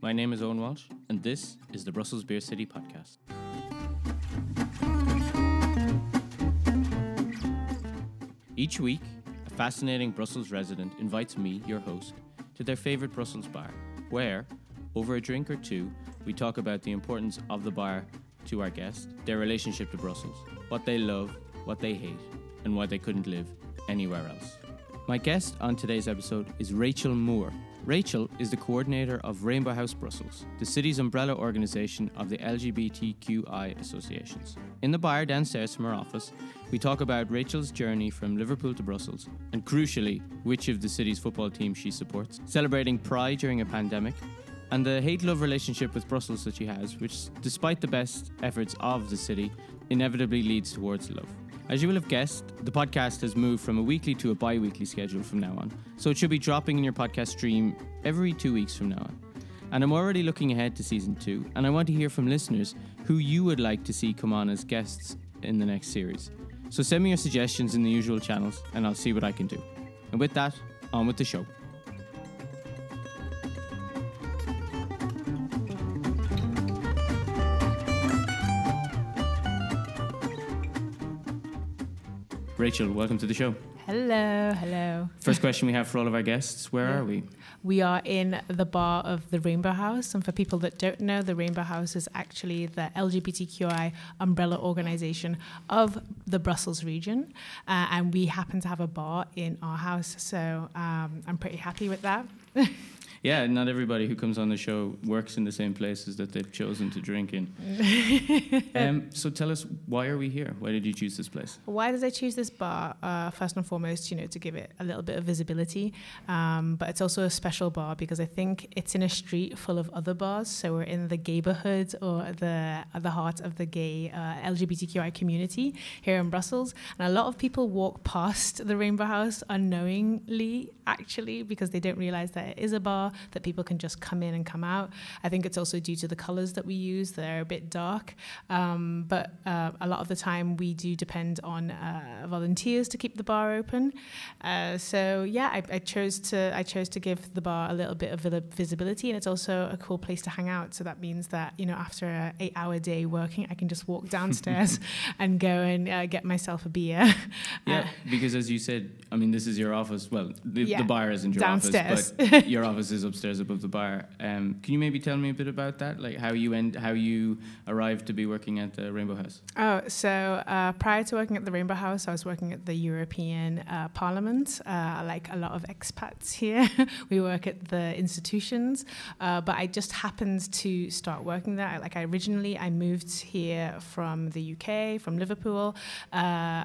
My name is Owen Walsh, and this is the Brussels Beer City podcast. Each week, a fascinating Brussels resident invites me, your host, to their favourite Brussels bar, where, over a drink or two, we talk about the importance of the bar to our guest, their relationship to Brussels, what they love, what they hate, and why they couldn't live anywhere else. My guest on today's episode is Rachel Moore. Rachel is the coordinator of Rainbow House Brussels, the city's umbrella organisation of the LGBTQI associations. In the bar downstairs from her office, we talk about Rachel's journey from Liverpool to Brussels, and crucially, which of the city's football teams she supports, celebrating Pride during a pandemic, and the hate love relationship with Brussels that she has, which, despite the best efforts of the city, inevitably leads towards love. As you will have guessed, the podcast has moved from a weekly to a bi weekly schedule from now on, so it should be dropping in your podcast stream every two weeks from now on. And I'm already looking ahead to season two, and I want to hear from listeners who you would like to see come on as guests in the next series. So send me your suggestions in the usual channels, and I'll see what I can do. And with that, on with the show. Rachel, welcome to the show. Hello, hello. First question we have for all of our guests Where Yeah. are we? We are in the bar of the Rainbow House. And for people that don't know, the Rainbow House is actually the LGBTQI umbrella organization of the Brussels region. Uh, and we happen to have a bar in our house. So um, I'm pretty happy with that. Yeah, not everybody who comes on the show works in the same places that they've chosen to drink in. um, so tell us, why are we here? Why did you choose this place? Why did I choose this bar? Uh, first and foremost, you know, to give it a little bit of visibility, um, but it's also a special bar because I think it's in a street full of other bars. So we're in the gayborhood or the at the heart of the gay uh, LGBTQI community here in Brussels, and a lot of people walk past the Rainbow House unknowingly, actually, because they don't realize that it is a bar that people can just come in and come out. I think it's also due to the colors that we use; they're a bit dark, um, but uh, a lot of the time we do depend on uh, volunteers to keep the bar open. Uh, so yeah, I, I chose to I chose to give the bar a little bit of visibility, and it's also a cool place to hang out. So that means that you know after an eight-hour day working, I can just walk downstairs and go and uh, get myself a beer. Yeah, because as you said, I mean, this is your office. Well, the, Yeah, the bar isn't your downstairs. office, but your office is upstairs above the bar. Um, can you maybe tell me a bit about that? Like how you end, how you arrived to be working at the Rainbow House? Oh, so uh, prior to working at the Rainbow House, I was working at the European uh, Parliament. Uh, like a lot of expats here, we work at the institutions. Uh, but I just happened to start working there. I- Like I originally, I moved here from the UK, from Liverpool. Uh,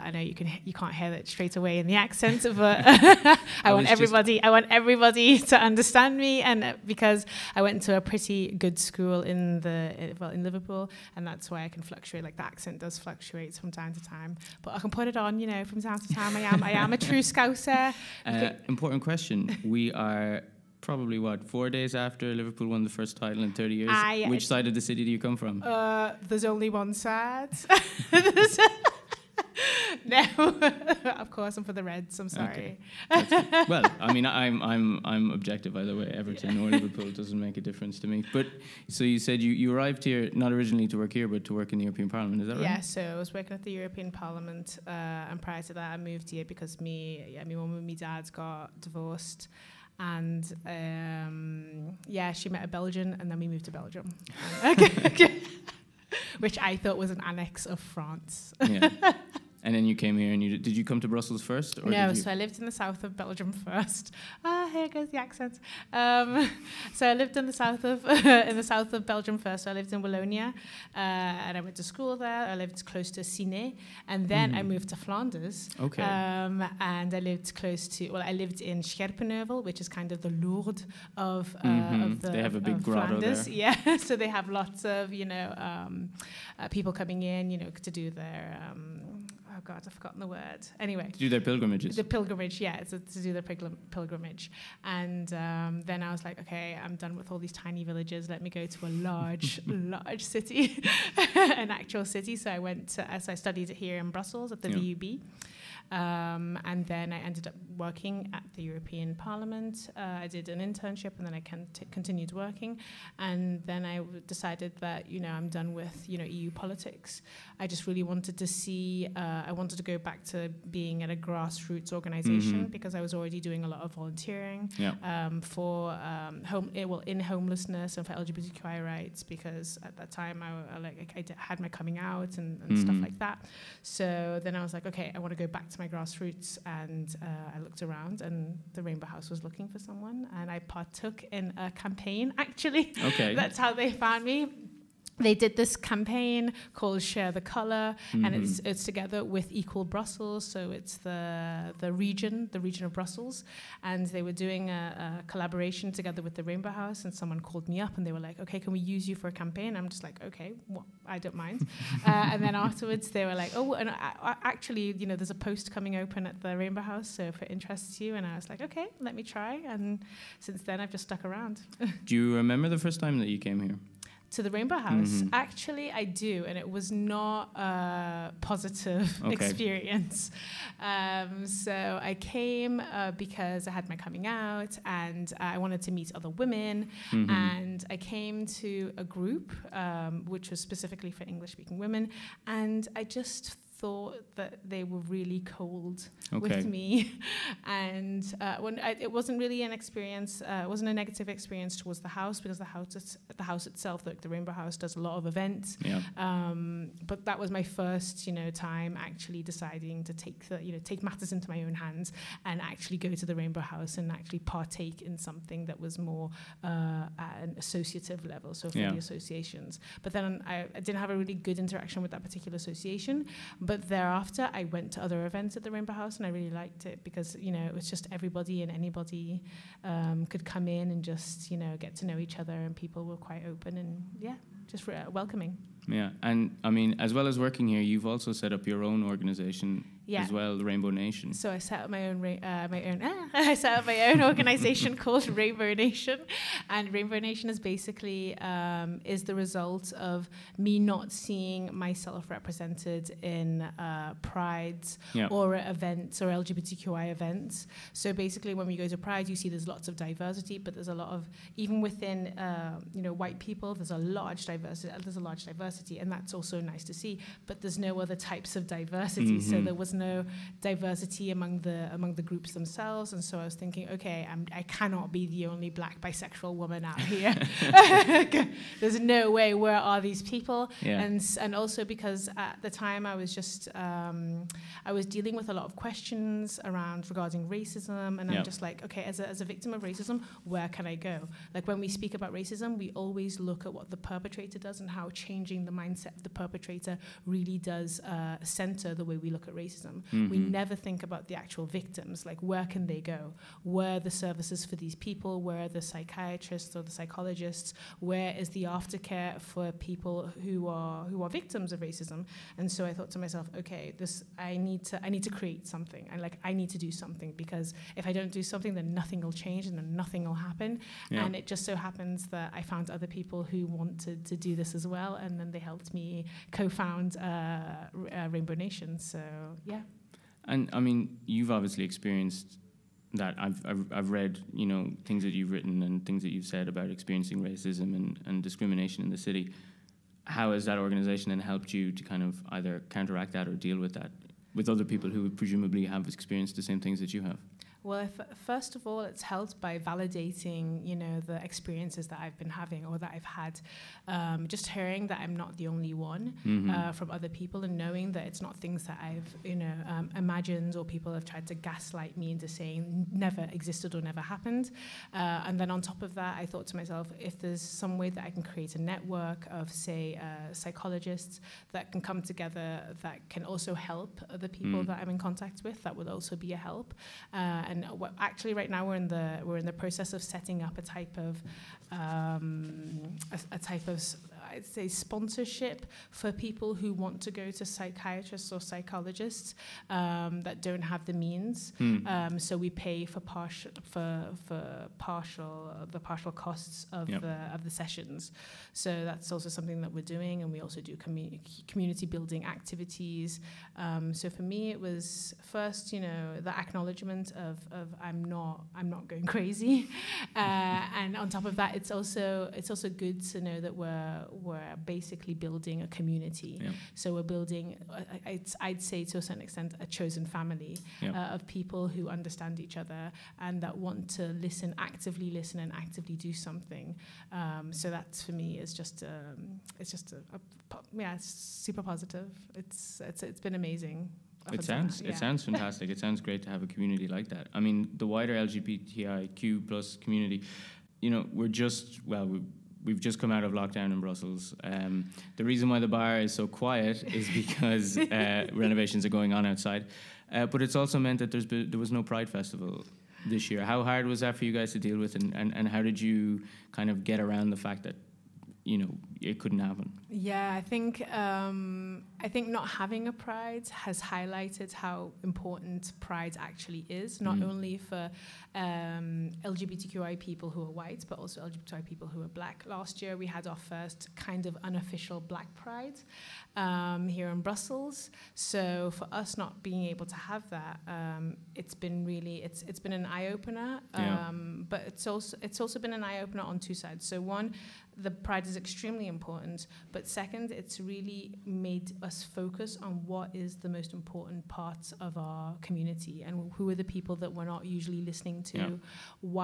I know you can you can't hear that straight away in the accent, but I, I want everybody I want everybody to understand me, and uh, because I went to a pretty good school in the uh, well in Liverpool, and that's why I can fluctuate. Like the accent does fluctuate from time to time, but I can put it on, you know, from time to time. I am I am a true Scouser. Uh, important question. We are probably what four days after Liverpool won the first title in 30 years. Ah, yeah, Which side of the city do you come from? Uh, there's only one side. no, of course I'm for the Reds. I'm sorry. Okay. well, I mean, I'm I'm I'm objective either way. Everton or Liverpool doesn't make a difference to me. But so you said you, you arrived here not originally to work here, but to work in the European Parliament. Is that right? Yeah, so I was working at the European Parliament, uh, and prior to that, I moved here because me, yeah, my mum and my dad got divorced, and um, yeah, she met a Belgian, and then we moved to Belgium, which I thought was an annex of France. Yeah. And then you came here, and you did you come to Brussels first, or no, so I lived in the south of Belgium first. Ah, here goes the accent. Um, so I lived in the south of in the south of Belgium first. So I lived in Wallonia, uh, and I went to school there. I lived close to Ciney, and then I Mhm. moved to Flanders. Okay. Um, and I lived close to well, I lived in Scherpenheuvel, which is kind of the Lourdes of, uh, Mhm. of the They have a big grotto Flanders. there. Yeah, so they have lots of you know um, uh, people coming in, you know, to do their um, god, I've forgotten the word. Anyway, to do their pilgrimages. the pilgrimage, yeah, it's a, to do the pilgrim, pilgrimage. And um, then I was like, okay, I'm done with all these tiny villages. Let me go to a large, large city, an actual city. So I went, to, as I studied here in Brussels at the Yeah. VUB. Um, and then I ended up working at the European Parliament. Uh, I did an internship and then I cont- continued working. And then I w- decided that, you know, I'm done with, you know, EU politics. I just really wanted to see, uh, I wanted to go back to being at a grassroots organization Mhm. because I was already doing a lot of volunteering Yeah. um, for um, home, eh, well, in homelessness and for LGBTQI rights because at that time I, I like I d- had my coming out and, and stuff Mhm. like that. So then I was like, okay, I want to go back to my grassroots, and uh, I looked around, and the Rainbow House was looking for someone, and I partook in a campaign. Actually, Okay. that's how they found me. They did this campaign called Share the Color, and Mhm. it's it's together with Equal Brussels, so it's the the region, the region of Brussels, and they were doing a, a collaboration together with the Rainbow House, and someone called me up and they were like, "Okay, can we use you for a campaign?" I'm just like, "Okay, what? I don't mind." uh, and then afterwards, they were like, "Oh, and I, I, actually, you know, there's a post coming open at the Rainbow House, so if it interests you," and I was like, "Okay, let me try." And since then, I've just stuck around. Do you remember the first time that you came here? To the Rainbow House, Mhm. actually, I do, and it was not a positive Okay. experience. Um, so I came uh, because I had my coming out, and I wanted to meet other women, Mhm. and I came to a group um, which was specifically for English-speaking women, and I just thought that they were really cold okay. with me, and uh, when I, it wasn't really an experience, uh, it wasn't a negative experience towards the house because the house, the house itself, the, the Rainbow House, does a lot of events. Yeah. Um, but that was my first, you know, time actually deciding to take the, you know, take matters into my own hands and actually go to the Rainbow House and actually partake in something that was more uh, at an associative level, so for Yeah. the associations. But then I, I didn't have a really good interaction with that particular association. But thereafter, I went to other events at the Rainbow House, and I really liked it because you know it was just everybody and anybody um, could come in and just you know get to know each other, and people were quite open and yeah, just re- welcoming. Yeah. And I mean, as well as working here, you've also set up your own organization Yeah. as well, the Rainbow Nation. So I set up my own, ra- uh, my own, ah, I set up my own organization called Rainbow Nation, and Rainbow Nation is basically um, is the result of me not seeing myself represented in uh, prides or events or LGBTQI events. So basically, when we go to Pride, you see there's lots of diversity, but there's a lot of even within uh, you know white people, there's a large diversity. There's a large diversity, and that's also nice to see. But there's no other types of diversity, so Mhm. there was no diversity among the among the groups themselves. And so I was thinking, okay, I'm, I cannot be the only black bisexual woman out here. there's no way. Where are these people? Yeah. And and also because at the time I was just um, I was dealing with a lot of questions around regarding racism, and Yeah. I'm just like, okay, as a, as a victim of racism, where can I go? Like when we speak about racism, we always look at what the perpetrator does and how changing the mindset of the perpetrator really does uh, center the way we look at racism. We Mhm. never think about the actual victims, like where can they go? Where are the services for these people? Where are the psychiatrists or the psychologists? Where is the aftercare for people who are who are victims of racism? And so I thought to myself, okay, this I need to I need to create something. And like I need to do something because if I don't do something, then nothing will change and then nothing will happen. Yeah. And it just so happens that I found other people who wanted to do this as well, and then they helped me co-found uh, uh, Rainbow Nation. So yeah. And I mean, you've obviously experienced that. I've, I've I've read you know things that you've written and things that you've said about experiencing racism and, and discrimination in the city. How has that organization then helped you to kind of either counteract that or deal with that with other people who presumably have experienced the same things that you have? Well, if, first of all, it's helped by validating, you know, the experiences that I've been having or that I've had. Um, just hearing that I'm not the only one Mhm. uh, from other people, and knowing that it's not things that I've, you know, um, imagined or people have tried to gaslight me into saying never existed or never happened. Uh, and then on top of that, I thought to myself, if there's some way that I can create a network of, say, uh, psychologists that can come together that can also help the people Mm. that I'm in contact with, that would also be a help. Uh, and what, actually, right now we're in the we're in the process of setting up a type of um, a, a type of s- I'd say sponsorship for people who want to go to psychiatrists or psychologists um, that don't have the means. Hmm. Um, so we pay for partial for for partial the partial costs of Yep. the of the sessions. So that's also something that we're doing, and we also do commu- community building activities. Um, so for me, it was first, you know, the acknowledgement of, of I'm not I'm not going crazy, uh, and on top of that, it's also it's also good to know that we're we're basically building a community. Yeah. So we're building, I- I'd, say to a certain extent, a chosen family Yeah. uh, of people who understand each other and that want to listen, actively listen, and actively do something. Um, so that's for me is just um, it's just a, a po- yeah, it's super positive. It's it's it's been amazing. It sounds now, it sounds fantastic. it sounds great to have a community like that. I mean, the wider LGBTIQ plus community, you know, we're just well, we, we've just come out of lockdown in Brussels. Um, the reason why the bar is so quiet is because uh, renovations are going on outside, uh, but it's also meant that there's been, there was no Pride Festival this year. How hard was that for you guys to deal with, and, and, and how did you kind of get around the fact that you know it couldn't happen? Yeah, I think um, I think not having a pride has highlighted how important pride actually is, not Mm. only for um, LGBTQI people who are white, but also LGBTI people who are black. Last year, we had our first kind of unofficial Black Pride um, here in Brussels. So for us not being able to have that, um, it's been really it's it's been an eye opener. Yeah. Um, but it's also it's also been an eye opener on two sides. So one, the pride is extremely important, but second, it's really made us focus on what is the most important parts of our community and who are the people that we're not usually listening to. Yeah. Why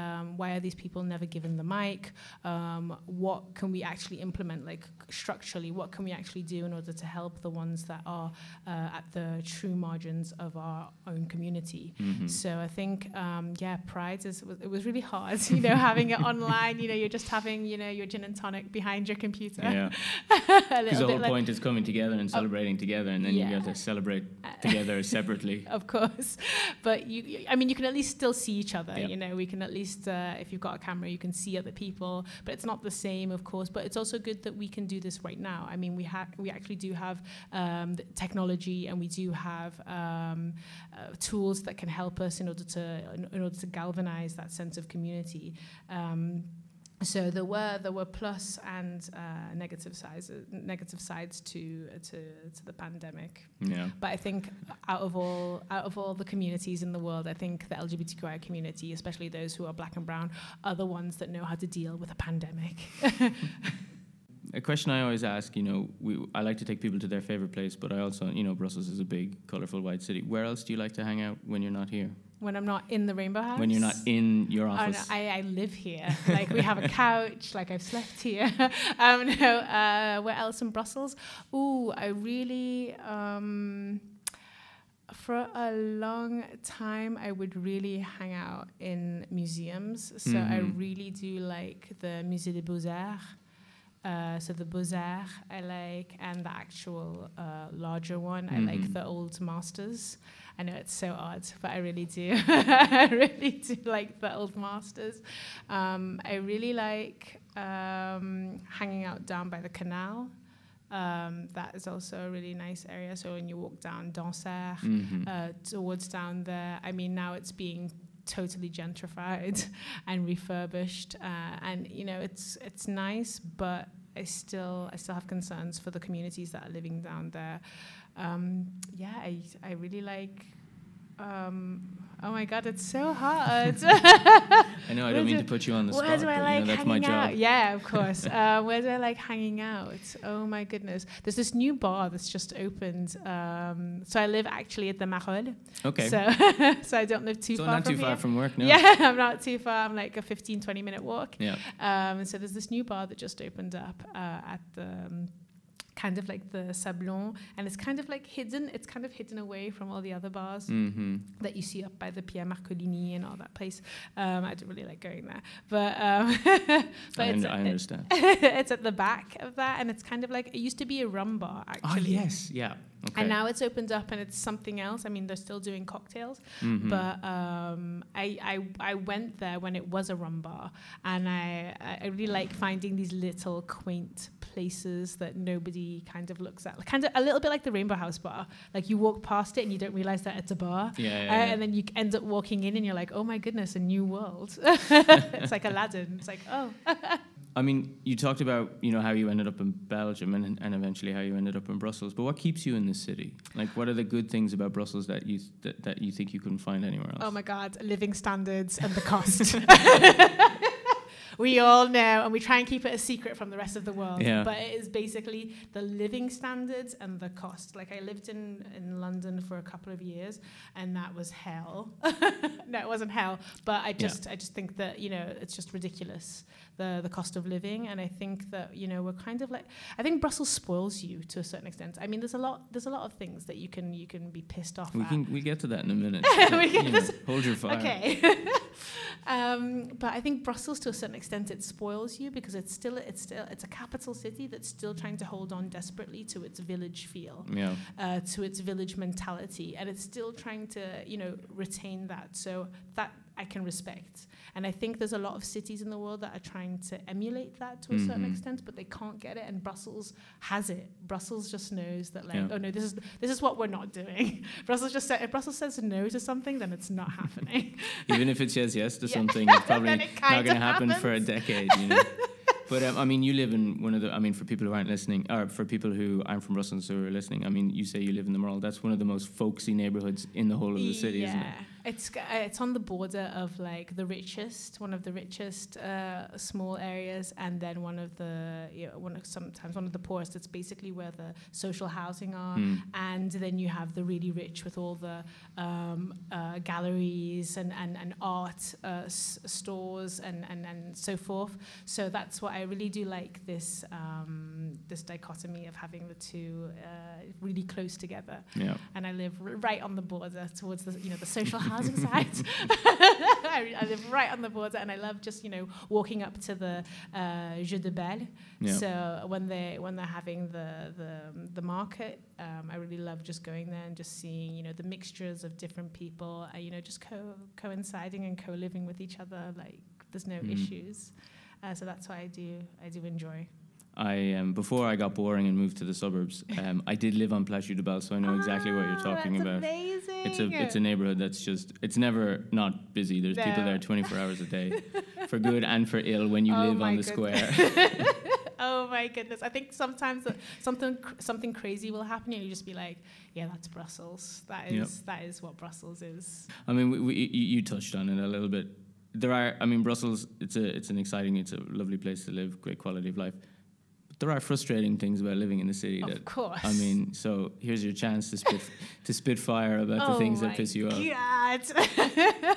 um, why are these people never given the mic? Um, what can we actually implement, like structurally? What can we actually do in order to help the ones that are uh, at the true margins of our own community? Mhm. So I think, um, yeah, Pride is it was really hard, you know, having it online. You know, you're just having, you know, your gin and tonic behind your computer. Yeah, because the whole like, point is coming together and celebrating together, and then you yeah. have to celebrate together separately. of course, but you, you- I mean, you can at least still see each other. Yeah. You know, we can at least, uh, if you've got a camera, you can see other people. But it's not the same, of course. But it's also good that we can do this right now. I mean, we have, we actually do have um, technology, and we do have um, uh, tools that can help us in order to, in, in order to galvanize that sense of community. Um, so there were there were plus and uh, negative sides negative sides to to to the pandemic. Yeah. But I think out of all out of all the communities in the world, I think the LGBTQI community, especially those who are black and brown, are the ones that know how to deal with a pandemic. A question I always ask, you know, we, I like to take people to their favorite place, but I also, you know, Brussels is a big, colorful, white city. Where else do you like to hang out when you're not here? When I'm not in the Rainbow House. When you're not in your Oh, no, office? I, I live here. Like we have a couch. Like I've slept here. um, no, uh, where else in Brussels? Ooh, I really. Um, for a long time, I would really hang out in museums. So I Mhm. really do like the Musée des Beaux Arts. Uh, so the Beaux Arts I like, and the actual uh, larger one I like Mhm. the Old Masters. I know it's so odd, but I really do. I really do like the Old Masters. Um, I really like um, hanging out down by the canal. Um, that is also a really nice area. So when you walk down Dansaert, Mhm. uh, towards down there. I mean, now it's being totally gentrified and refurbished, uh, and you know, it's it's nice, but I still I still have concerns for the communities that are living down there. Um, yeah, I I really like. Um, oh my God, it's so hard. I know I don't mean to put you on the Where spot, do I like you know, that's my hanging job. out? Yeah, of course. uh, where do I like hanging out? Oh my goodness. There's this new bar that's just opened. Um, so I live actually at the Marolles. Okay. So, so I don't live too so far not from too far here. from work, no? Yeah, I'm not too far. I'm like a 15, 20 minute walk. Yeah. Um, so there's this new bar that just opened up uh, at the um, kind of like the Sablon, and it's kind of like hidden. It's kind of hidden away from all the other bars Mm-hmm. that you see up by the Pierre Marcolini and all that place. Um, I don't really like going there, but um, but I, un- I understand. it's at the back of that, and it's kind of like it used to be a rum bar actually. oh, actually. yes. Yeah. Okay. And now it's opened up and it's something else. I mean, they're still doing cocktails, Mhm. but um, I, I I went there when it was a rum bar, and I I really like finding these little quaint places that nobody kind of looks at. Kind of a little bit like the Rainbow House bar. Like you walk past it and you don't realize that it's a bar. Yeah, yeah, Uh, yeah. and then you end up walking in and you're like, oh my goodness, a new world. it's like Aladdin. It's like, oh. I mean, you talked about you know how you ended up in Belgium and, and eventually how you ended up in Brussels. But what keeps you in this city? Like, what are the good things about Brussels that you that, that you think you couldn't find anywhere else? Oh my God, living standards and the cost. we all know, and we try and keep it a secret from the rest of the world. Yeah. But it is basically the living standards and the cost. Like I lived in, in London for a couple of years, and that was hell. no, it wasn't hell, but I just I just think that you know it's just ridiculous the the cost of living, and I think that you know we're kind of like I think Brussels spoils you to a certain extent. I mean, there's a lot there's a lot of things that you can you can be pissed off we at. can we get to that in a minute. You know, hold your fire. Okay. um, but I think Brussels, to a certain extent, it spoils you because it's still it's still it's a capital city that's still trying to hold on desperately to its village feel, Yeah. uh, to its village mentality, and it's still trying to you know retain that. So that I can respect, and I think there's a lot of cities in the world that are trying to emulate that to a certain Mhm. extent, but they can't get it. And Brussels has it. Brussels just knows that like, Yeah. oh no, this is this is what we're not doing. Brussels just said if Brussels says no to something, then it's not happening. Even if it says yes to Yeah. something, it's probably it not going to happen for a decade. You know. But um, I mean, you live in one of the. I mean, for people who aren't listening, or for people who aren't from Brussels who are listening, I mean, you say you live in the Marolles. That's one of the most folksy neighborhoods in the whole of the city, yeah. isn't it? It's uh, it's on the border of like the richest, one of the richest uh, small areas, and then one of the you know, one of sometimes one of the poorest. It's basically where the social housing are, Hmm. and then you have the really rich with all the um, uh, galleries and and, and art uh, s- stores and, and and so forth. So that's what I really do like this um, this dichotomy of having the two uh, really close together Yeah. and I live r- right on the border towards the you know the social housing side. I, I live right on the border, and I love just you know walking up to the uh, Jeu de Balle. Yeah. So when they when they're having the the, the market, um, I really love just going there and just seeing you know the mixtures of different people, uh, you know just co coinciding and co living with each other. Like there's no Mhm. issues. Uh, so that's what I do. I do enjoy. I um, before I got boring and moved to the suburbs, um, I did live on Place de Balle, so I know exactly what you're Ah, talking about. Amazing. It's a it's a neighborhood that's just it's never not busy. There's people there 24 hours a day, for good and for ill. When you Oh live on the goodness. square, oh my goodness! I think sometimes something something crazy will happen, and you just be like, "Yeah, that's Brussels. That is Yep. that is what Brussels is." I mean, we, we, you, you touched on it a little bit. There are, I mean, Brussels. It's a it's an exciting, it's a lovely place to live, great quality of life. There are frustrating things about living in the city. Of that course. I mean, so here's your chance to spit to spit fire about the Oh things that piss you off. God.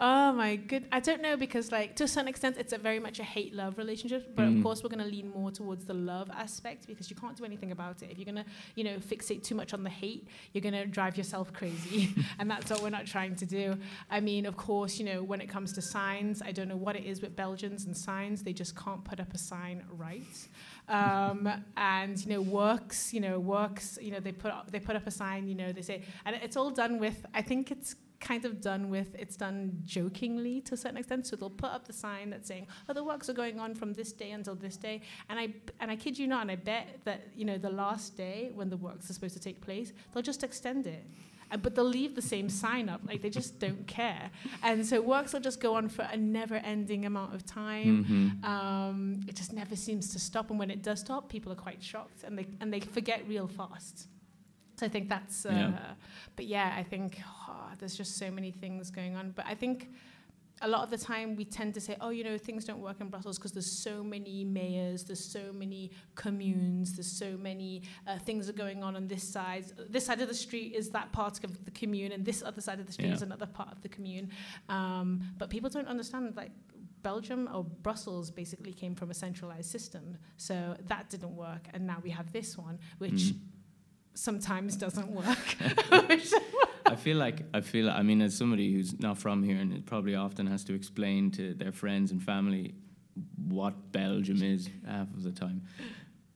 oh my good. I don't know because like to a certain extent it's a very much a hate love relationship, but Mm. of course we're going to lean more towards the love aspect because you can't do anything about it. If you're going to, you know, fixate too much on the hate, you're going to drive yourself crazy, and that's what we're not trying to do. I mean, of course, you know, when it comes to signs, I don't know what it is with Belgians and signs. They just can't put up a sign right. Um, and you know, works, you know, works, you know, they put up, they put up a sign, you know, they say, and it's all done with. I think it's kind of done with. It's done jokingly to a certain extent. So they'll put up the sign that's saying, "Oh, the works are going on from this day until this day," and I and I kid you not, and I bet that you know the last day when the works are supposed to take place, they'll just extend it. But they'll leave the same sign up, like they just don't care. And so works will just go on for a never-ending amount of time. Mhm. Um, it just never seems to stop, and when it does stop, people are quite shocked, and they and they forget real fast. So I think that's. Uh, Yeah. But yeah, I think oh, there's just so many things going on. But I think a lot of the time we tend to say, oh, you know, things don't work in Brussels because there's so many mayors, there's so many communes, there's so many uh, things are going on on this side. This side of the street is that part of the commune, and this other side of the street Yeah. is another part of the commune. Um, but people don't understand like. Belgium or Brussels basically came from a centralized system, so that didn't work, and now we have this one, which Mm. sometimes doesn't work. I feel like I feel. I mean, as somebody who's not from here and probably often has to explain to their friends and family what Belgium is half of the time.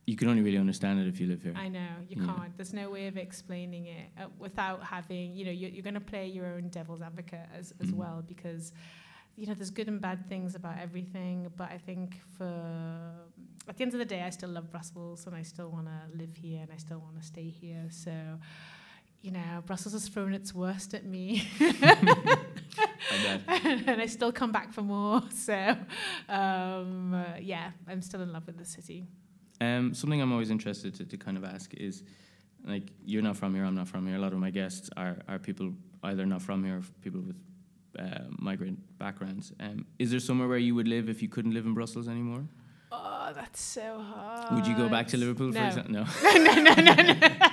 You can only really understand it if you live here. I know you Yeah. can't. There's no way of explaining it uh, without having, you know, you're, you're going to play your own devil's advocate as, as Mhm. well because, you know, there's good and bad things about everything. But I think for at the end of the day, I still love Brussels and I still want to live here and I still want to stay here. So, you know, Brussels has thrown its worst at me. and I still come back for more. So, um, uh, yeah, I'm still in love with the city. Um, something I'm always interested to, to kind of ask is like, you're not from here, I'm not from here. A lot of my guests are, are people either not from here or people with uh, migrant backgrounds. Um, is there somewhere where you would live if you couldn't live in Brussels anymore? Oh, that's so hard. Would you go back to Liverpool, no. for example? No. no, no, no, no.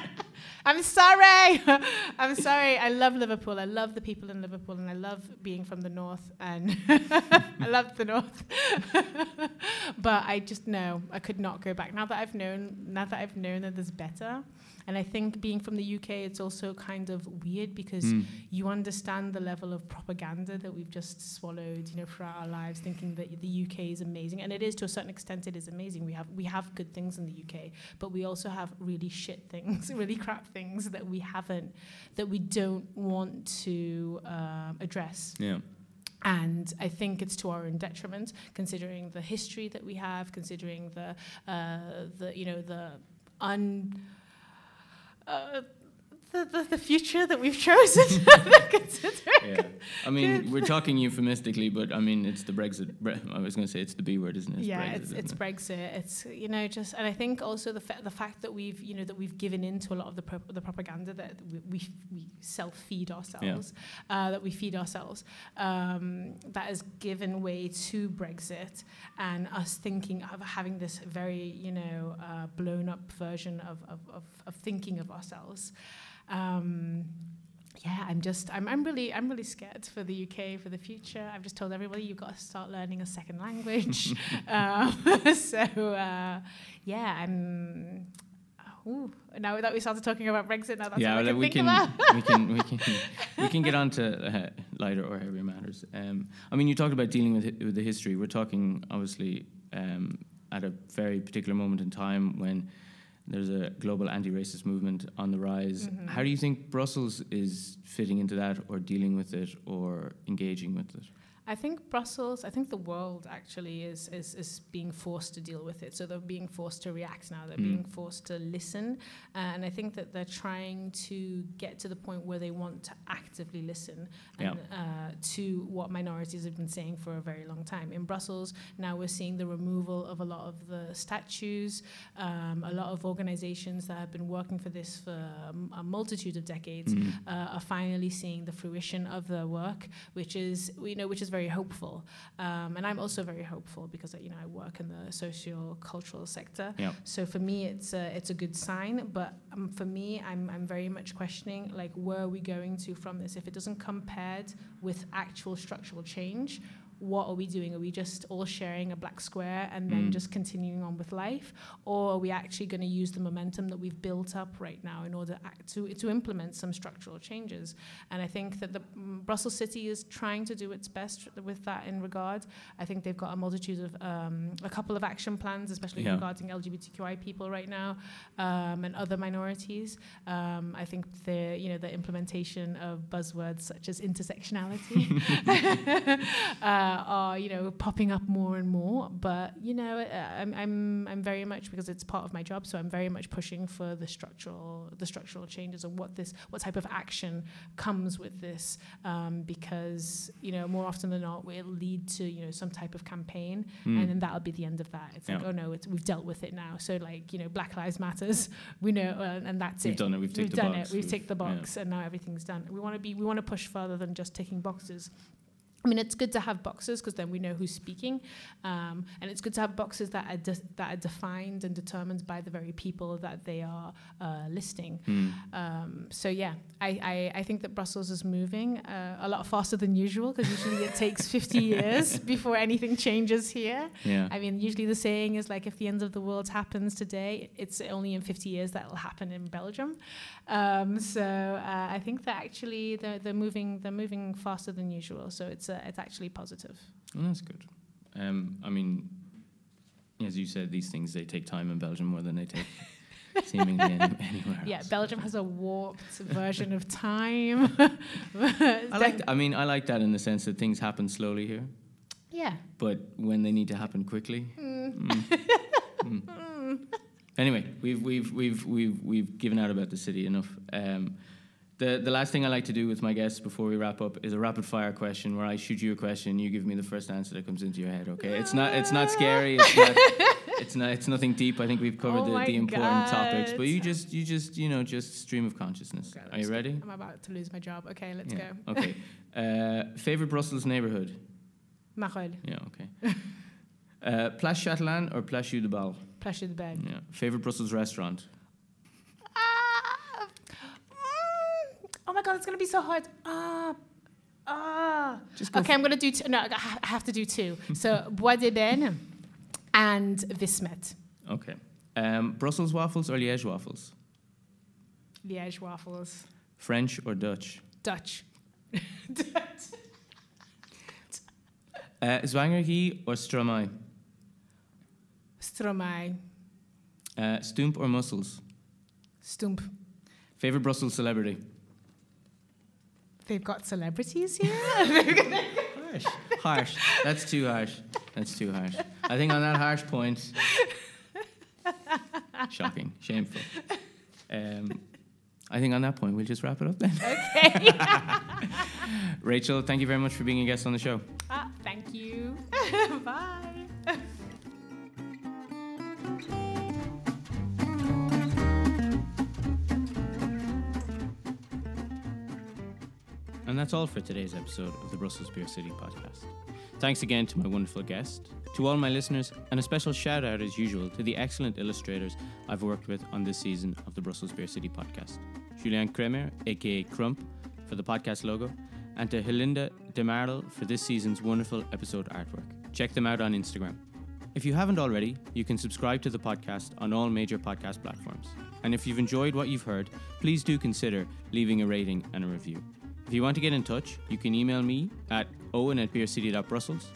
I'm sorry. I'm sorry. I love Liverpool. I love the people in Liverpool, and I love being from the north. And I love the north. but I just know I could not go back now that I've known. Now that I've known that there's better. And I think being from the UK, it's also kind of weird because mm. you understand the level of propaganda that we've just swallowed, you know, throughout our lives, thinking that the UK is amazing, and it is to a certain extent. It is amazing. We have we have good things in the UK, but we also have really shit things, really crap things that we haven't, that we don't want to um, address. Yeah. And I think it's to our own detriment, considering the history that we have, considering the, uh, the you know, the un uh, the, the, the, future that we've chosen. yeah. I mean, we're talking euphemistically, but I mean, it's the Brexit. I was going to say it's the B word, isn't it? It's yeah, Brexit, it's, it's it? Brexit. It's you know just, and I think also the fa- the fact that we've you know that we've given into a lot of the pro- the propaganda that we we, we self feed ourselves, yeah. uh, that we feed ourselves, um, that has given way to Brexit and us thinking of having this very you know uh, blown up version of, of, of, of thinking of ourselves. Um, yeah, I'm just, I'm, I'm really, I'm really scared for the UK for the future. I've just told everybody you've got to start learning a second language. um, so, uh, yeah, I'm. Ooh, now that we started talking about Brexit, now that's yeah, well, we, can, we can we can we can get on to uh, lighter or heavier matters. Um, I mean, you talked about dealing with with the history. We're talking obviously um, at a very particular moment in time when there's a global anti-racist movement on the rise. Mm-hmm. How do you think Brussels is fitting into that, or dealing with it, or engaging with it? I think Brussels, I think the world actually is, is, is being forced to deal with it. So they're being forced to react now. They're mm. being forced to listen. Uh, and I think that they're trying to get to the point where they want to actively listen and, yeah. uh, to what minorities have been saying for a very long time. In Brussels, now we're seeing the removal of a lot of the statues. Um, a lot of organizations that have been working for this for a multitude of decades mm. uh, are finally seeing the fruition of their work, which is, you know, which is very very hopeful. Um, and I'm also very hopeful because you know I work in the socio-cultural sector. Yep. So for me, it's a, it's a good sign. But um, for me, I'm, I'm very much questioning like where are we going to from this? If it doesn't come paired with actual structural change, what are we doing? Are we just all sharing a black square and then mm. just continuing on with life? Or are we actually going to use the momentum that we've built up right now in order to, to implement some structural changes? And I think that the um, Brussels City is trying to do its best with that in regard. I think they've got a multitude of, um, a couple of action plans, especially yeah. regarding LGBTQI people right now um, and other minorities. Um, I think the, you know, the implementation of buzzwords such as intersectionality. uh, are you know popping up more and more. But you know, uh, I'm I'm I'm very much because it's part of my job, so I'm very much pushing for the structural the structural changes and what this what type of action comes with this, um, because you know more often than not will lead to you know some type of campaign, mm. and then that'll be the end of that. It's yeah. like oh no, it's, we've dealt with it now. So like you know, Black Lives Matters, we know, uh, and that's it. we've it. Done it. We've, we've done it. We've, we've ticked the box, yeah. and now everything's done. We want to be we want to push further than just ticking boxes. I mean, it's good to have boxes because then we know who's speaking, um, and it's good to have boxes that are that are defined and determined by the very people that they are uh, listing. Mm. Um, so yeah, I, I, I, think that Brussels is moving uh, a lot faster than usual because usually it takes 50 years before anything changes here. Yeah. I mean, usually the saying is like, if the end of the world happens today, it's only in 50 years that will happen in Belgium. Um, so uh, I think that actually they're, they're moving they're moving faster than usual. So it's uh, it's actually positive. Well, that's good. Um, I mean, as you said, these things they take time in Belgium more than they take. seemingly anywhere yeah, Belgium has a warped version of time. I like. I mean, I like that in the sense that things happen slowly here. Yeah. But when they need to happen quickly. Mm. Mm. Mm. Anyway, we've we've we've we've we've given out about the city enough. Um, the the last thing I like to do with my guests before we wrap up is a rapid fire question where I shoot you a question, you give me the first answer that comes into your head. Okay, it's not it's not scary. It's not. It's not. It's nothing deep. I think we've covered Oh the, the important God. topics. But you just, you just, you know, just stream of consciousness. Okay, Are you ready? I'm about to lose my job. Okay, let's yeah. go. Okay. Uh, favorite Brussels neighborhood? Marolles, Yeah. Okay. Uh, Place Châtelain or Place Jeu de Balle? Place de Balle. Yeah. Favorite Brussels restaurant? Ah, mm, oh my god, it's gonna be so hard. Ah, ah. Okay, I'm gonna do two. No, I have to do two. So Bois de Ben and Vismet. Okay. Um, Brussels waffles or Liège waffles? Liège waffles. French or Dutch? Dutch. Uh, Zwangergie or Stromae? Stromae. Uh, Stoemp or Mussels? Stump. Favorite Brussels celebrity? They've got celebrities here. Harsh. harsh. That's too harsh. That's too harsh. I think on that harsh point, shocking, shameful. Um, I think on that point, we'll just wrap it up then. okay. Rachel, thank you very much for being a guest on the show. ah, thank you. Bye. And that's all for today's episode of the Brussels Beer City podcast. Thanks again to my wonderful guest, to all my listeners, and a special shout out as usual to the excellent illustrators I've worked with on this season of the Brussels Beer City podcast. Julian Kremer, aka Crump, for the podcast logo, and to Helinda DeMarle for this season's wonderful episode artwork. Check them out on Instagram. If you haven't already, you can subscribe to the podcast on all major podcast platforms. And if you've enjoyed what you've heard, please do consider leaving a rating and a review. If you want to get in touch, you can email me at owen at beercity.brussels,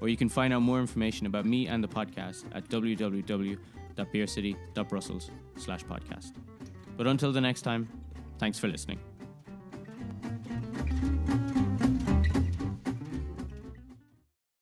or you can find out more information about me and the podcast at www.beercity.brussels slash podcast. But until the next time, thanks for listening.